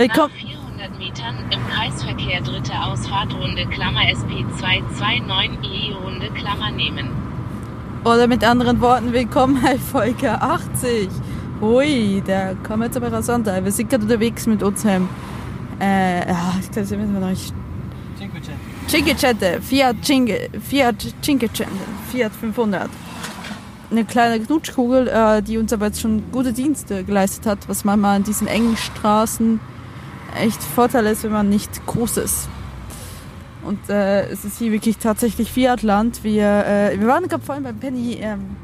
Willkommen. Nach 400 Metern im Kreisverkehr dritte Ausfahrtrunde Klammer SP 229 E-Runde Klammer nehmen. Oder mit anderen Worten, willkommen bei Folge 80. Hui, da kommen wir jetzt aber rasant. Wir sind gerade unterwegs mit unserem, äh, ja, ich glaube, sind wir noch nicht. Cinquecento, Fiat Cinque, Fiat Cinquecento, Fiat 500. Eine kleine Knutschkugel, äh, die uns aber jetzt schon gute Dienste geleistet hat, was manchmal in diesen engen Straßen echt Vorteil ist, wenn man nicht groß ist. Und äh, es ist hier wirklich tatsächlich Fiatland. Wir, äh, wir waren gerade vorhin beim Penny ähm,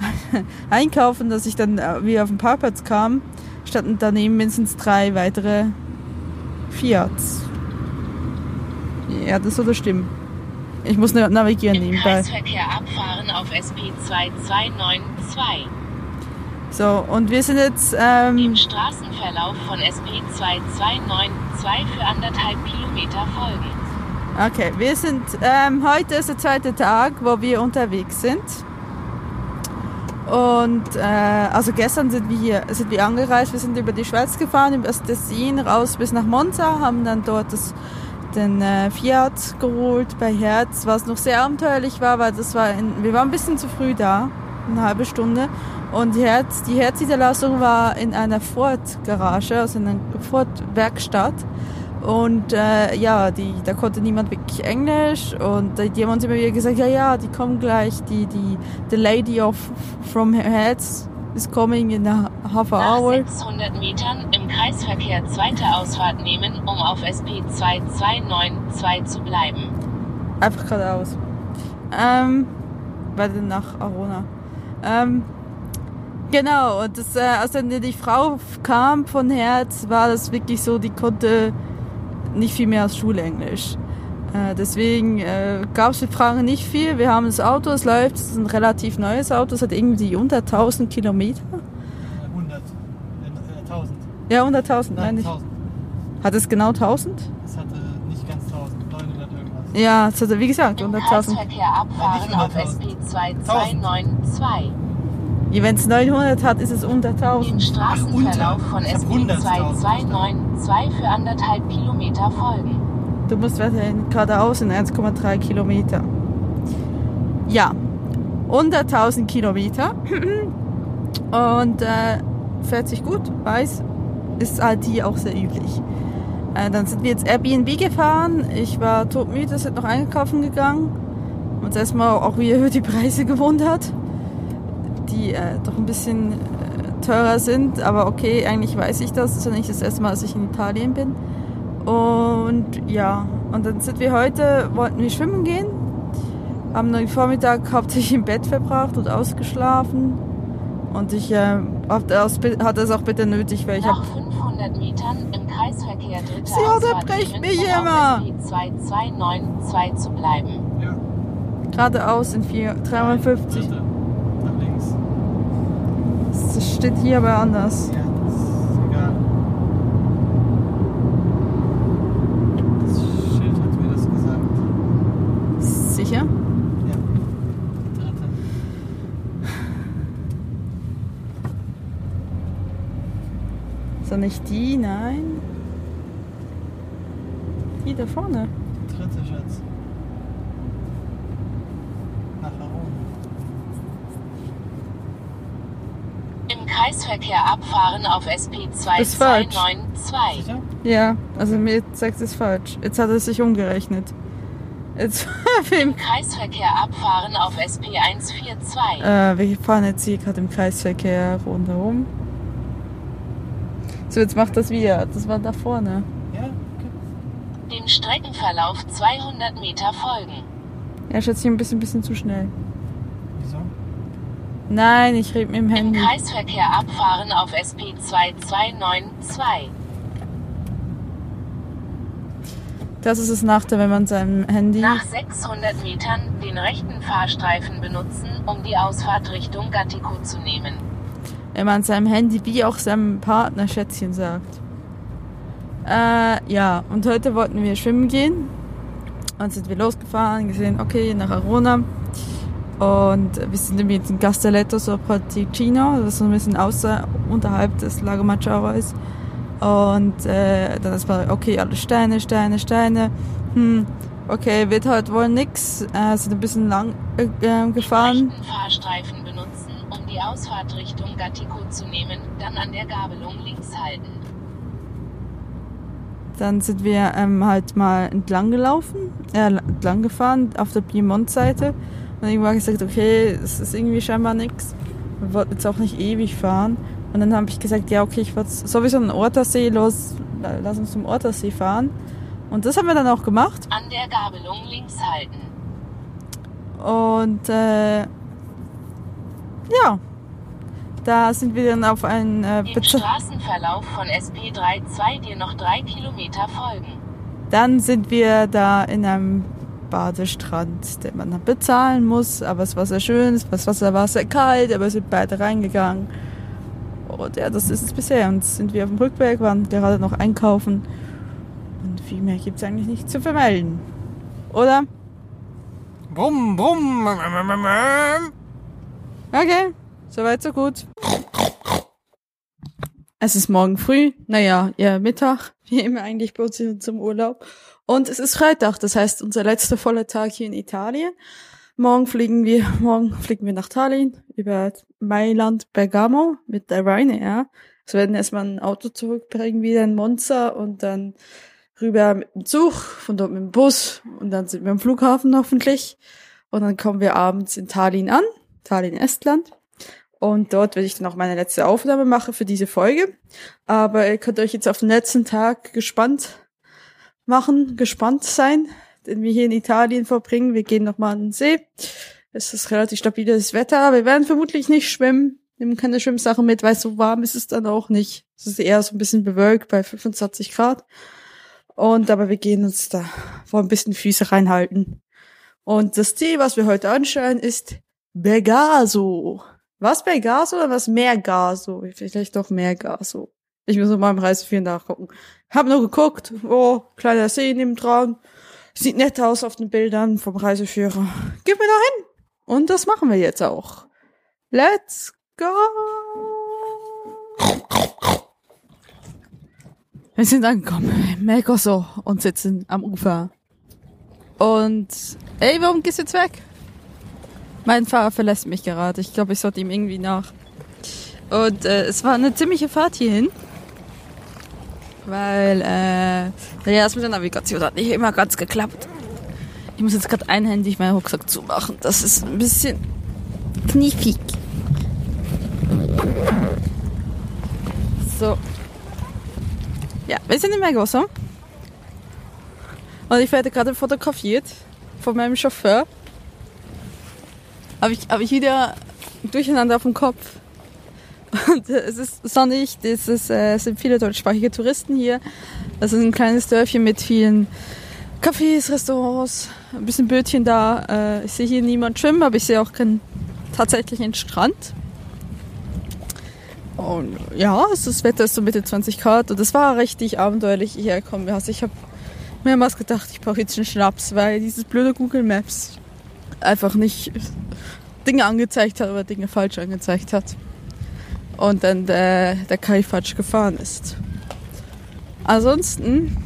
einkaufen, dass ich dann äh, wieder auf den Parkplatz kam, standen daneben mindestens drei weitere Fiats. Ja, das soll stimmen. Ich muss navigieren Im nebenbei. Kreisverkehr abfahren auf SP 2292. So, und wir sind jetzt, ähm, Im Straßenverlauf von SP 2292 für anderthalb Kilometer folgen. Okay, wir sind, ähm, heute ist der zweite Tag, wo wir unterwegs sind. Und, äh, also gestern sind wir hier, sind wir angereist, wir sind über die Schweiz gefahren, über das Tessin raus bis nach Monza, haben dann dort das, den äh, Fiat geholt bei Herz, was noch sehr abenteuerlich war, weil das war, in, wir waren ein bisschen zu früh da, eine halbe Stunde. Und die Herz, die Herzniederlassung war in einer Ford-Garage, also in einer Ford-Werkstatt. Und äh, ja, die, da konnte niemand wirklich Englisch und äh, die haben uns immer wieder gesagt, ja, ja, die kommen gleich, die, die, the lady of from Heads is coming in a half an Nach hour. 600 Metern im Kreisverkehr zweite Ausfahrt nehmen, um auf SP 2292 zu bleiben. Einfach geradeaus. Ähm, warte nach Arona. Ähm, genau, und das, äh, als dann die Frau kam von Herz, war das wirklich so, die konnte nicht viel mehr als Schulenglisch. Äh, deswegen äh, gab es für Fragen nicht viel. Wir haben das Auto, es läuft, es ist ein relativ neues Auto, es hat irgendwie unter 1000 Kilometer. 100, äh, 1000. Ja, unter 1000, Nein, meine ich. 1000. Hat es genau 1000? Es hatte nicht ganz 1000, 900 irgendwas. Ja, es hat, wie gesagt, Im unter 1000. Kreisverkehr abfahren Ja, auf nicht SP 2292. Wenn es 900 hat, ist es unter Im 1000. Straßenverlauf von Ich hab SP 100.000. 2292 für anderthalb Kilometer folgen. Du musst weiterhin geradeaus in 1,3 Kilometer. Ja, unter 1000 Kilometer. Und äh, fährt sich gut, weiß, ist halt hier auch sehr üblich. Äh, dann sind wir jetzt Airbnb gefahren. Ich war todmüde, sind noch einkaufen gegangen. Uns erstmal auch wieder über die Preise gewundert, die äh, doch ein bisschen äh, teurer sind. Aber okay, eigentlich weiß ich das. Das ist ja nicht das erste Mal, dass ich in Italien bin. Und ja, und dann sind wir heute, wollten wir schwimmen gehen, haben den Vormittag hauptsächlich im Bett verbracht und ausgeschlafen. Und ich äh, hab das, hatte es auch bitte nötig, weil ich habe Nach 500 Metern im Kreisverkehr dritte Sie unterbricht mich immer. auf SP 2292 zu bleiben. Ja, geradeaus in 4, 350. dritte. Nach links. Das steht hier aber anders. Ja, das ist egal. Das Schild hat mir das gesagt. Sicher? Ja. Dritte. Ist doch nicht die? Nein. Die da vorne. Dritte, Schatz. Nach Arona. Im Kreisverkehr abfahren auf SP Ist falsch. 2292. Sicher? Ja, also mir zeigt es falsch. Jetzt hat es sich umgerechnet. Jetzt Im Kreisverkehr abfahren auf SP 142. Äh, wir fahren jetzt hier gerade im Kreisverkehr rundherum. So, jetzt macht das wieder. Das war da vorne. Ja, okay. Dem Streckenverlauf 200 Meter folgen. Ja, schätze ich ein bisschen, bisschen zu schnell. Wieso? Nein, ich rede mit dem Im Handy. Kreisverkehr abfahren auf SP 2292. Das ist das Nachteil, wenn man seinem Handy. Nach 600 Metern den rechten Fahrstreifen benutzen, um die Ausfahrt Richtung Gattico zu nehmen. Wenn man seinem Handy wie auch seinem Partner Schätzchen sagt. Äh, ja, und heute wollten wir schwimmen gehen. Dann sind wir losgefahren, gesehen, okay, nach Arona. Und wir sind jetzt in Castelletto sopra Ticino, das so ein bisschen außer, unterhalb des Lago Maggiore ist. Und äh, dann ist man, okay, alle Steine, Steine, Steine. Hm, okay, wird halt wohl nix. Äh, sind ein bisschen lang äh, gefahren. Fahrstreifen Ausfahrt Richtung Gattico zu nehmen, dann an der Gabelung links halten. Dann sind wir ähm, halt mal entlang gelaufen, äh, entlang gefahren auf der Piemont-Seite. Und irgendwann gesagt, okay, es ist irgendwie scheinbar nix. Wir wollten jetzt auch nicht ewig fahren. Und dann habe ich gesagt, ja, okay, ich wollte sowieso an den Ortersee los, lass uns zum Ortersee fahren. Und das haben wir dann auch gemacht. An der Gabelung links halten. Und äh, ja, da sind wir dann auf einen äh, Im Beza- Straßenverlauf von SP32 dir noch drei Kilometer folgen. Dann sind wir da in einem Badestrand, den man dann bezahlen muss, aber es war sehr schön, das Wasser war sehr kalt, aber wir sind beide reingegangen. Und ja, das ist es bisher. Und sind wir auf dem Rückweg, waren gerade noch einkaufen. Und viel mehr gibt es eigentlich nicht zu vermelden. Oder? Brumm, brumm. Okay, soweit so gut. Es ist morgen früh, naja, ja, Mittag, wie immer eigentlich bei uns unserem Urlaub. Und es ist Freitag, das heißt unser letzter voller Tag hier in Italien. Morgen fliegen wir, morgen fliegen wir nach Tallinn über Mailand, Bergamo mit der Ryanair. Also wir werden erstmal ein Auto zurückbringen, wieder in Monza und dann rüber mit dem Zug, von dort mit dem Bus und dann sind wir am Flughafen hoffentlich. Und dann kommen wir abends in Tallinn an, Tallinn, Estland. Und dort werde ich dann auch meine letzte Aufnahme machen für diese Folge. Aber ihr könnt euch jetzt auf den letzten Tag gespannt machen, gespannt sein, den wir hier in Italien verbringen. Wir gehen nochmal an den See. Es ist relativ stabiles Wetter. Wir werden vermutlich nicht schwimmen. Nehmen keine Schwimmsachen mit, weil so warm ist es dann auch nicht. Es ist eher so ein bisschen bewölkt bei 25 Grad. Und aber wir gehen uns da vor ein bisschen Füße reinhalten. Und das Ziel, was wir heute anschauen, ist Begaso. Was Begaso oder was Mergaso? Vielleicht doch Mergaso. Ich muss noch mal im Reiseführer nachgucken. Hab nur geguckt. Oh, kleiner See nebendran. Sieht nett aus auf den Bildern vom Reiseführer. Gib mir da hin. Und das machen wir jetzt auch. Let's go. Wir sind angekommen. Mercoso und sitzen am Ufer. Und, ey, warum gehst du jetzt weg? Mein Fahrer verlässt mich gerade. Ich glaube, ich sollte ihm irgendwie nach. Und äh, es war eine ziemliche Fahrt hierhin. Weil, äh, ja, das mit der Navigation hat nicht immer ganz geklappt. Ich muss jetzt gerade einhändig meinen Rucksack zumachen. Das ist ein bisschen kniefig. So. Ja, wir sind in Mergoso. Und ich werde gerade fotografiert von meinem Chauffeur. Habe ich, hab ich wieder durcheinander auf dem Kopf. Und äh, es ist sonnig, es, ist, äh, es sind viele deutschsprachige Touristen hier. Das ist ein kleines Dörfchen mit vielen Cafés, Restaurants, ein bisschen Bötchen da. Äh, ich sehe hier niemand schwimmen, aber ich sehe auch keinen tatsächlichen Strand. Und ja, das Wetter ist so Mitte 20 Grad und es war richtig abenteuerlich hierher kommen. Also ich habe mehrmals gedacht, ich brauche jetzt einen Schnaps, weil dieses blöde Google Maps einfach nicht Dinge angezeigt hat oder Dinge falsch angezeigt hat. Und dann der, der Kai falsch gefahren ist. Ansonsten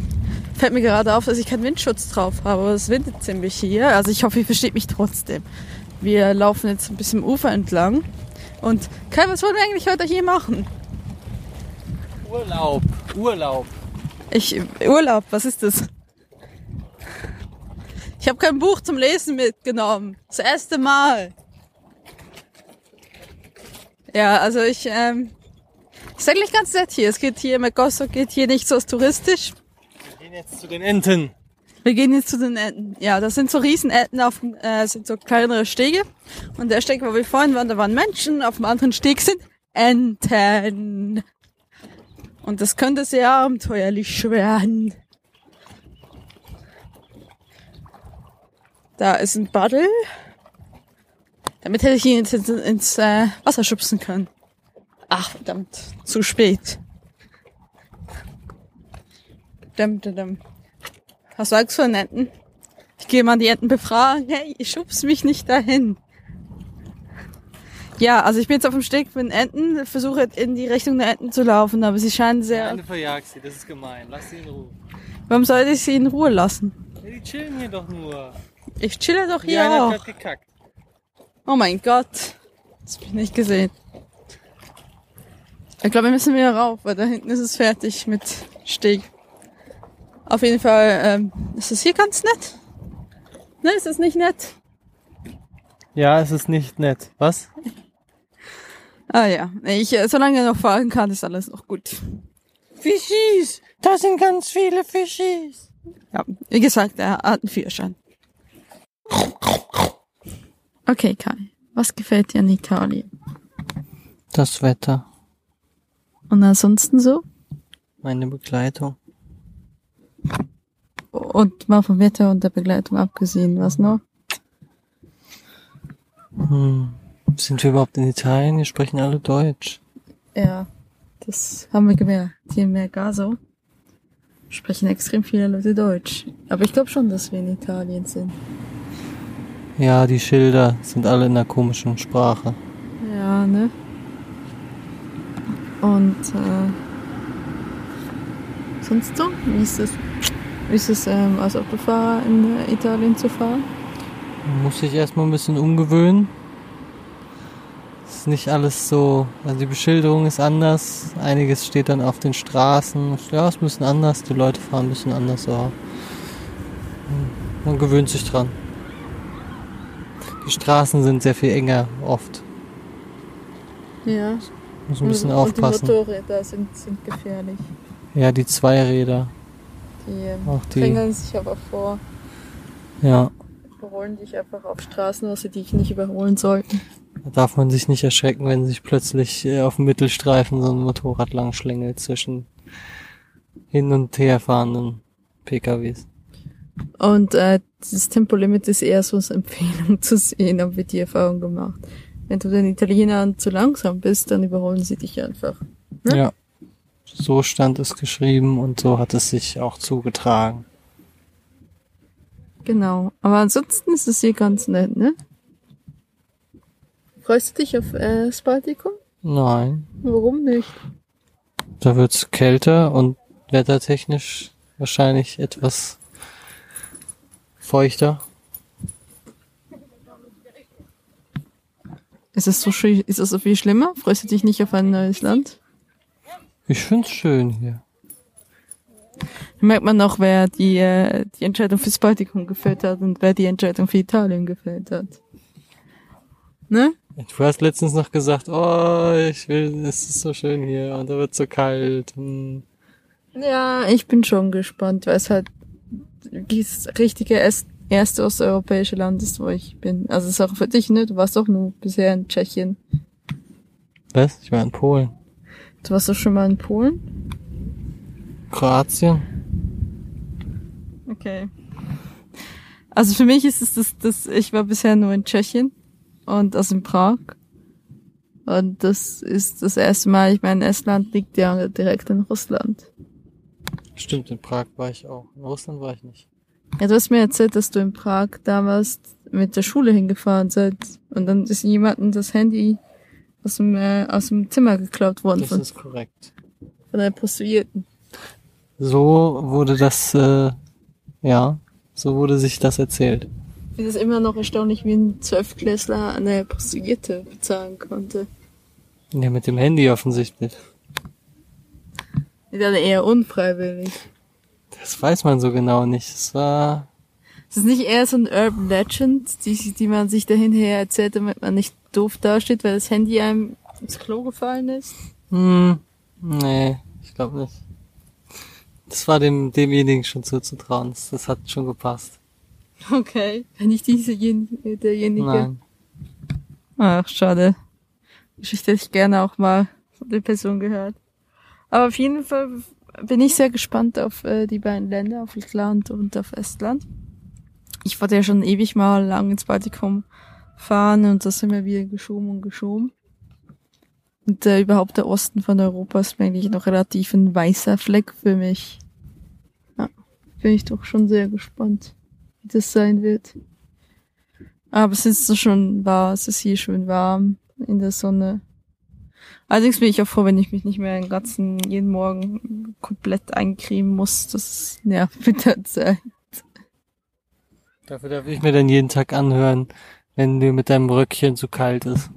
fällt mir gerade auf, dass ich keinen Windschutz drauf habe, aber es windet ziemlich hier. Also ich hoffe, ihr versteht mich trotzdem. Wir laufen jetzt ein bisschen am Ufer entlang. Und Kai, was wollen wir eigentlich heute hier machen? Urlaub, Urlaub. Ich, Urlaub, was ist das? Ich habe kein Buch zum Lesen mitgenommen. Das erste Mal. Ja, also ich, ähm, ist eigentlich ganz nett hier. Es geht hier, Megosso geht hier nicht so touristisch. Wir gehen jetzt zu den Enten. Wir gehen jetzt zu den Enten. Ja, das sind so Riesenenten auf äh, sind so kleinere Stege. Und der Steg, wo wir vorhin waren, da waren Menschen. Auf dem anderen Steg sind Enten. Und das könnte sehr abenteuerlich werden. Da ist ein Baddel. Damit hätte ich ihn ins, ins, äh, Wasser schubsen können. Ach, verdammt. Zu spät. Dum, dum, dum. Was sagst du an Enten? Ich gehe mal die Enten befragen. Hey, ich schubst mich nicht dahin. Ja, also ich bin jetzt auf dem Steg mit den Enten, versuche in die Richtung der Enten zu laufen, aber sie scheinen sehr... Eine verjagst sie, das ist gemein. Lass sie in Ruhe. Warum sollte ich sie in Ruhe lassen? Ja, die chillen hier doch nur. Ich chille doch hier eine auch. gekackt. Oh mein Gott. Das hab ich nicht gesehen. Ich glaube, wir müssen wieder rauf, weil da hinten ist es fertig mit Steg. Auf jeden Fall ähm, ist es hier ganz nett. Ne, ist es nicht nett? Ja, es ist nicht nett. Was? Ah ja, ich, äh, solange er noch fahren kann, ist alles noch gut. Fischis! Da sind ganz viele Fischis. Ja, wie gesagt, er hat einen Führerschein. Okay, Kai, was gefällt dir an Italien? Das Wetter. Und ansonsten so? Meine Begleitung. Und mal vom Wetter und der Begleitung abgesehen, was noch? Hm. Sind wir überhaupt in Italien? Wir sprechen alle Deutsch. Ja, das haben wir gemerkt. Hier in Mergaso sprechen extrem viele Leute Deutsch. Aber ich glaube schon, dass wir in Italien sind. Ja, die Schilder sind alle in einer komischen Sprache. Ja, ne? Und äh, sonst so? Wie ist es, wie ist es ähm, als Autofahrer in äh, Italien zu fahren? Muss ich erstmal ein bisschen umgewöhnen. Ist nicht alles so, also die Beschilderung ist anders. Einiges steht dann auf den Straßen. Ja, ist ein bisschen anders. Die Leute fahren ein bisschen anders. Hm, Man gewöhnt sich dran. Die Straßen sind sehr viel enger oft. Ja. Muss ein bisschen und, aufpassen. Und die Motorräder sind, sind gefährlich. Ja, die Zweiräder. Die, ähm, Auch die- drängeln sich aber vor, Ja, überholen dich einfach auf Straßen, wo sie dich nicht überholen sollten. da darf man sich nicht erschrecken, wenn sich plötzlich äh, auf dem Mittelstreifen so ein Motorrad langschlängelt zwischen hin und her fahrenden PKWs. Und äh, das Tempolimit ist eher so als Empfehlung zu sehen, haben wir die Erfahrung gemacht. Wenn du den Italienern zu langsam bist, dann überholen sie dich einfach. Ne? Ja. So stand es geschrieben und so hat es sich auch zugetragen. Genau. Aber ansonsten ist es hier ganz nett, ne? Freust du dich auf äh, das Baltikum? Nein, Warum nicht? da wird's kälter und wettertechnisch wahrscheinlich etwas feuchter. Ist es so schön, ist es so viel schlimmer? Freust du dich nicht auf ein neues Land? Ich find's schön hier. Da merkt man noch, wer die, äh, die Entscheidung fürs Baltikum gefällt hat und wer die Entscheidung für Italien gefällt hat. Ne? Du hast letztens noch gesagt, oh, ich will, es ist so schön hier und da wird so kalt. Hm. Ja, ich bin schon gespannt, weil es halt das richtige erst- erste osteuropäische Land ist, wo ich bin. Also es ist auch für dich, ne? Du warst doch nur bisher in Tschechien. Was? Ich war in Polen. Du warst doch schon mal in Polen? Kroatien? Okay. Also für mich ist es das, das, ich war bisher nur in Tschechien und also in Prag. Und das ist das erste Mal, ich meine, Estland liegt ja direkt in Russland. Stimmt, in Prag war ich auch. In Russland war ich nicht. Ja, du hast mir erzählt, dass du in Prag damals mit der Schule hingefahren seid und dann ist jemandem das Handy aus dem, äh, aus dem Zimmer geklaut worden Das von, ist korrekt. von einer Prostituierten. So wurde das, äh, ja, so wurde sich das erzählt. Ich finde es immer noch erstaunlich, wie ein Zwölfklässler eine Prostituierte bezahlen konnte. Ja, mit dem Handy offensichtlich. Dann eher unfreiwillig. Das weiß man so genau nicht. Es war, Ist das nicht eher so ein Urban Legend, die, die man sich dahinher erzählt, damit man nicht doof dasteht, weil das Handy einem ins Klo gefallen ist? hm, nee, ich glaube nicht. Das war dem, demjenigen schon zuzutrauen. Das, das hat schon gepasst. Okay. Wenn ich diese, derjenige. Nein. Ach, schade. Geschichte hätte ich gerne auch mal von der Person gehört. Aber auf jeden Fall bin ich sehr gespannt auf äh, die beiden Länder, auf Lettland und auf Estland. Ich wollte ja schon ewig mal lang ins Baltikum fahren und das sind wir wieder geschoben und geschoben. Und äh, überhaupt der Osten von Europa ist eigentlich noch relativ ein weißer Fleck für mich. Ja, bin ich doch schon sehr gespannt, wie das sein wird. Aber es ist so schon war, es ist hier schön warm in der Sonne. Allerdings bin ich auch froh, wenn ich mich nicht mehr den ganzen, jeden Morgen komplett eincremen muss. Das nervt mit der Zeit. Dafür darf ich mir dann jeden Tag anhören, wenn dir mit deinem Röckchen zu kalt ist.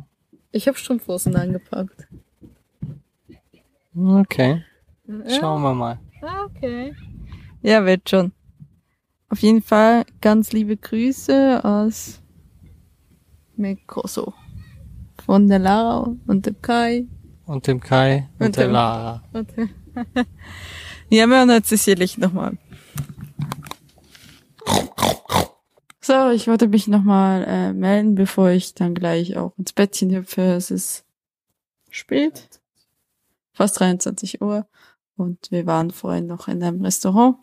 Ich habe Strumpfhosen angepackt. Okay, schauen wir mal. Ah, Okay. Ja, wird schon. Auf jeden Fall ganz liebe Grüße aus Mekoso. Von der Lara und dem Kai. Und dem Kai und, Und der dem- Lara. Und ja, wir hören uns sicherlich nochmal. So, ich wollte mich nochmal äh, melden, bevor ich dann gleich auch ins Bettchen hüpfe. Es ist spät, fast 23 Uhr und wir waren vorhin noch in einem Restaurant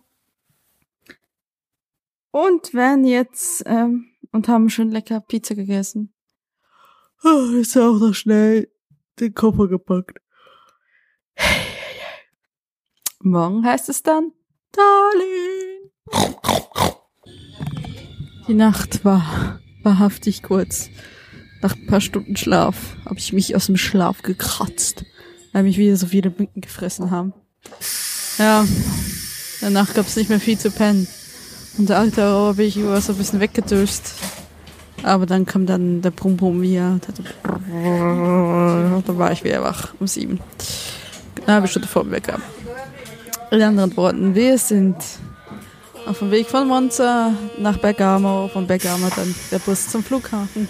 und werden jetzt ähm, und haben schon lecker Pizza gegessen. Oh, ist auch noch schnell den Koffer gepackt. Morgen heißt es dann Darlene. Die Nacht war wahrhaftig kurz. Nach ein paar Stunden Schlaf habe ich mich aus dem Schlaf gekratzt, weil mich wieder so viele Mücken gefressen haben. Ja, danach gab es nicht mehr viel zu pennen. Und der alte Rohr bin ich über so ein bisschen weggedöst. Aber dann kam dann der Brumm Brumm wieder. Dann war ich wieder wach um sieben. Eine halbe Stunde vor dem Wecker. In anderen Worten, wir sind auf dem Weg von Monza nach Bergamo, von Bergamo dann der Bus zum Flughafen.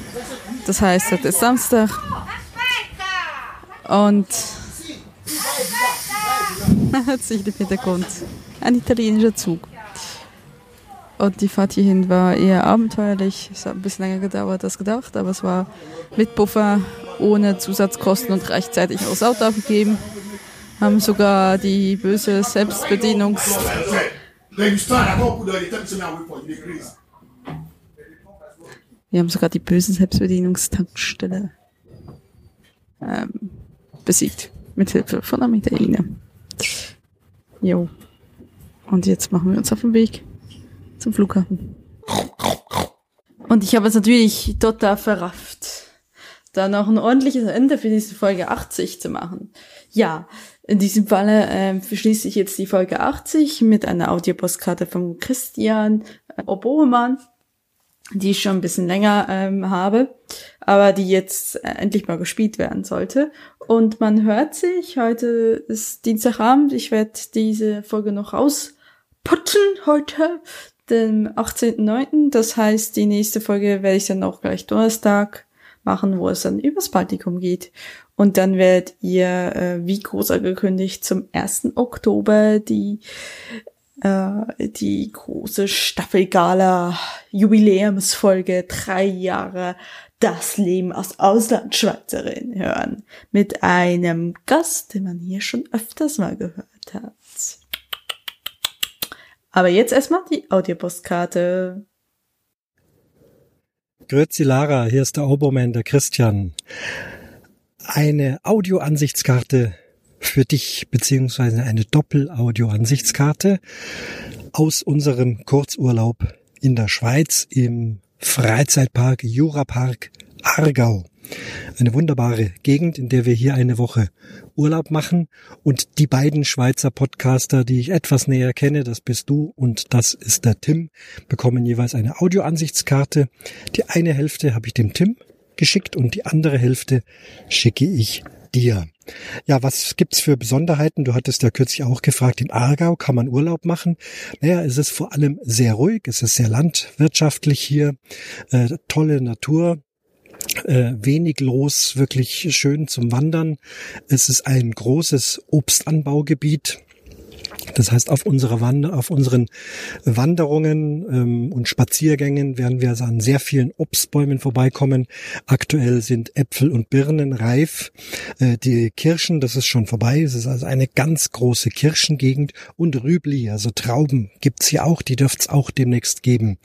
Das heißt, heute ist Samstag. Und man hört sich im Hintergrund ein italienischer Zug. Und die Fahrt hierhin war eher abenteuerlich. Es hat ein bisschen länger gedauert als gedacht, aber es war mit Puffer, ohne Zusatzkosten und rechtzeitig aus Auto abgegeben. Haben sogar die böse Selbstbedienungs... Wir haben sogar die böse Selbstbedienungstankstelle ähm, besiegt. Mit Hilfe von einer Italiener. Jo. Und jetzt machen wir uns auf den Weg zum Flughafen. Und ich habe es natürlich total verrafft, da noch ein ordentliches Ende für diese Folge 80 zu machen. Ja, in diesem Falle ähm, verschließe ich jetzt die Folge 80 mit einer Audiopostkarte von Christian äh, Obohemann die ich schon ein bisschen länger ähm, habe, aber die jetzt äh, endlich mal gespielt werden sollte. Und man hört sich, heute ist Dienstagabend, ich werde diese Folge noch rausputzen heute, dem 18.09. Das heißt, die nächste Folge werde ich dann auch gleich Donnerstag machen, wo es dann übers Baltikum geht. Und dann werdet ihr, äh, wie groß angekündigt, zum 1. Oktober die äh, die große Staffelgala Jubiläumsfolge drei Jahre das Leben als Auslandschweizerin hören mit einem Gast, den man hier schon öfters mal gehört hat. Aber jetzt erstmal die Audiopostkarte. Grüezi Lara, hier ist der Obermann, der Christian. Eine Audioansichtskarte für dich, beziehungsweise eine Doppel-Audio-Ansichtskarte aus unserem Kurzurlaub in der Schweiz im Freizeitpark Jurapark Aargau. Eine wunderbare Gegend, in der wir hier eine Woche Urlaub machen. Und die beiden Schweizer Podcaster, die ich etwas näher kenne, das bist du und das ist der Tim, bekommen jeweils eine Audioansichtskarte. Die eine Hälfte habe ich dem Tim geschickt und die andere Hälfte schicke ich dir. Ja, was gibt's für Besonderheiten? Du hattest ja kürzlich auch gefragt, im Aargau kann man Urlaub machen? Naja, es ist vor allem sehr ruhig, es ist sehr landwirtschaftlich hier, äh, tolle Natur, äh, wenig los, wirklich schön zum Wandern. Es ist ein großes Obstanbaugebiet. Das heißt, auf unserer Wander, auf unseren Wanderungen ähm, und Spaziergängen werden wir also an sehr vielen Obstbäumen vorbeikommen. Aktuell sind Äpfel und Birnen reif. Äh, die Kirschen, das ist schon vorbei. Es ist also eine ganz große Kirschengegend und Rübli, also Trauben gibt's hier auch. Die dürft's auch demnächst geben.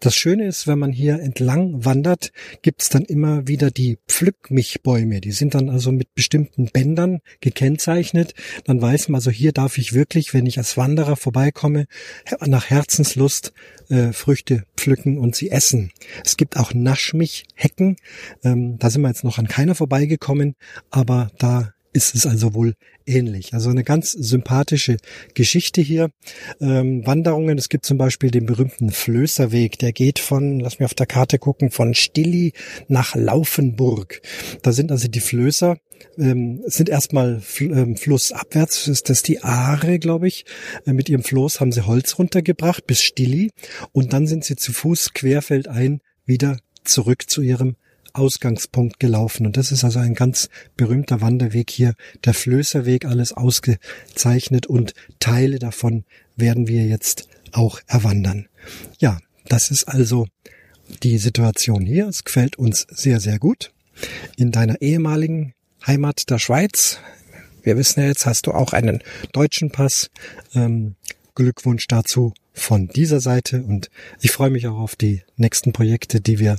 Das Schöne ist, wenn man hier entlang wandert, gibt's dann immer wieder die Pflückmichbäume. Die sind dann also mit bestimmten Bändern gekennzeichnet. Dann weiß man also, hier darf ich wirklich, wenn ich als Wanderer vorbeikomme, nach Herzenslust äh, Früchte pflücken und sie essen. Es gibt auch Naschmich-Hecken. Ähm, da sind wir jetzt noch an keiner vorbeigekommen, aber da ist es also wohl ähnlich. Also eine ganz sympathische Geschichte hier. Ähm, Wanderungen, es gibt zum Beispiel den berühmten Flößerweg, der geht von, lass mich auf der Karte gucken, von Stilli nach Laufenburg. Da sind also die Flößer, ähm, sind erstmal ähm, flussabwärts, ist das die Aare, glaube ich. Äh, mit ihrem Floß haben sie Holz runtergebracht bis Stilli und dann sind sie zu Fuß querfeldein wieder zurück zu ihrem Ausgangspunkt gelaufen. Und das ist also ein ganz berühmter Wanderweg hier, der Flößerweg, alles ausgezeichnet und Teile davon werden wir jetzt auch erwandern. Ja, das ist also die Situation hier. Es gefällt uns sehr, sehr gut. In deiner ehemaligen Heimat der Schweiz, wir wissen ja jetzt, hast du auch einen deutschen Pass. Ähm, Glückwunsch dazu von dieser Seite und ich freue mich auch auf die nächsten Projekte, die wir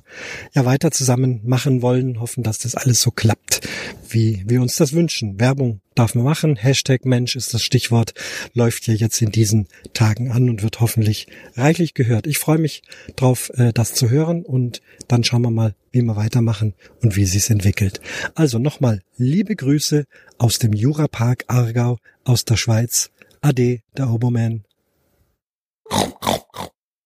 ja weiter zusammen machen wollen. Hoffen, dass das alles so klappt, wie wir uns das wünschen. Werbung darf man machen. Hashtag Mensch ist das Stichwort, läuft ja jetzt in diesen Tagen an und wird hoffentlich reichlich gehört. Ich freue mich drauf, äh, das zu hören und dann schauen wir mal, wie wir weitermachen und wie sich's entwickelt. Also nochmal liebe Grüße aus dem Jurapark Aargau aus der Schweiz. Ade, der Oberman. Oh, oh, oh.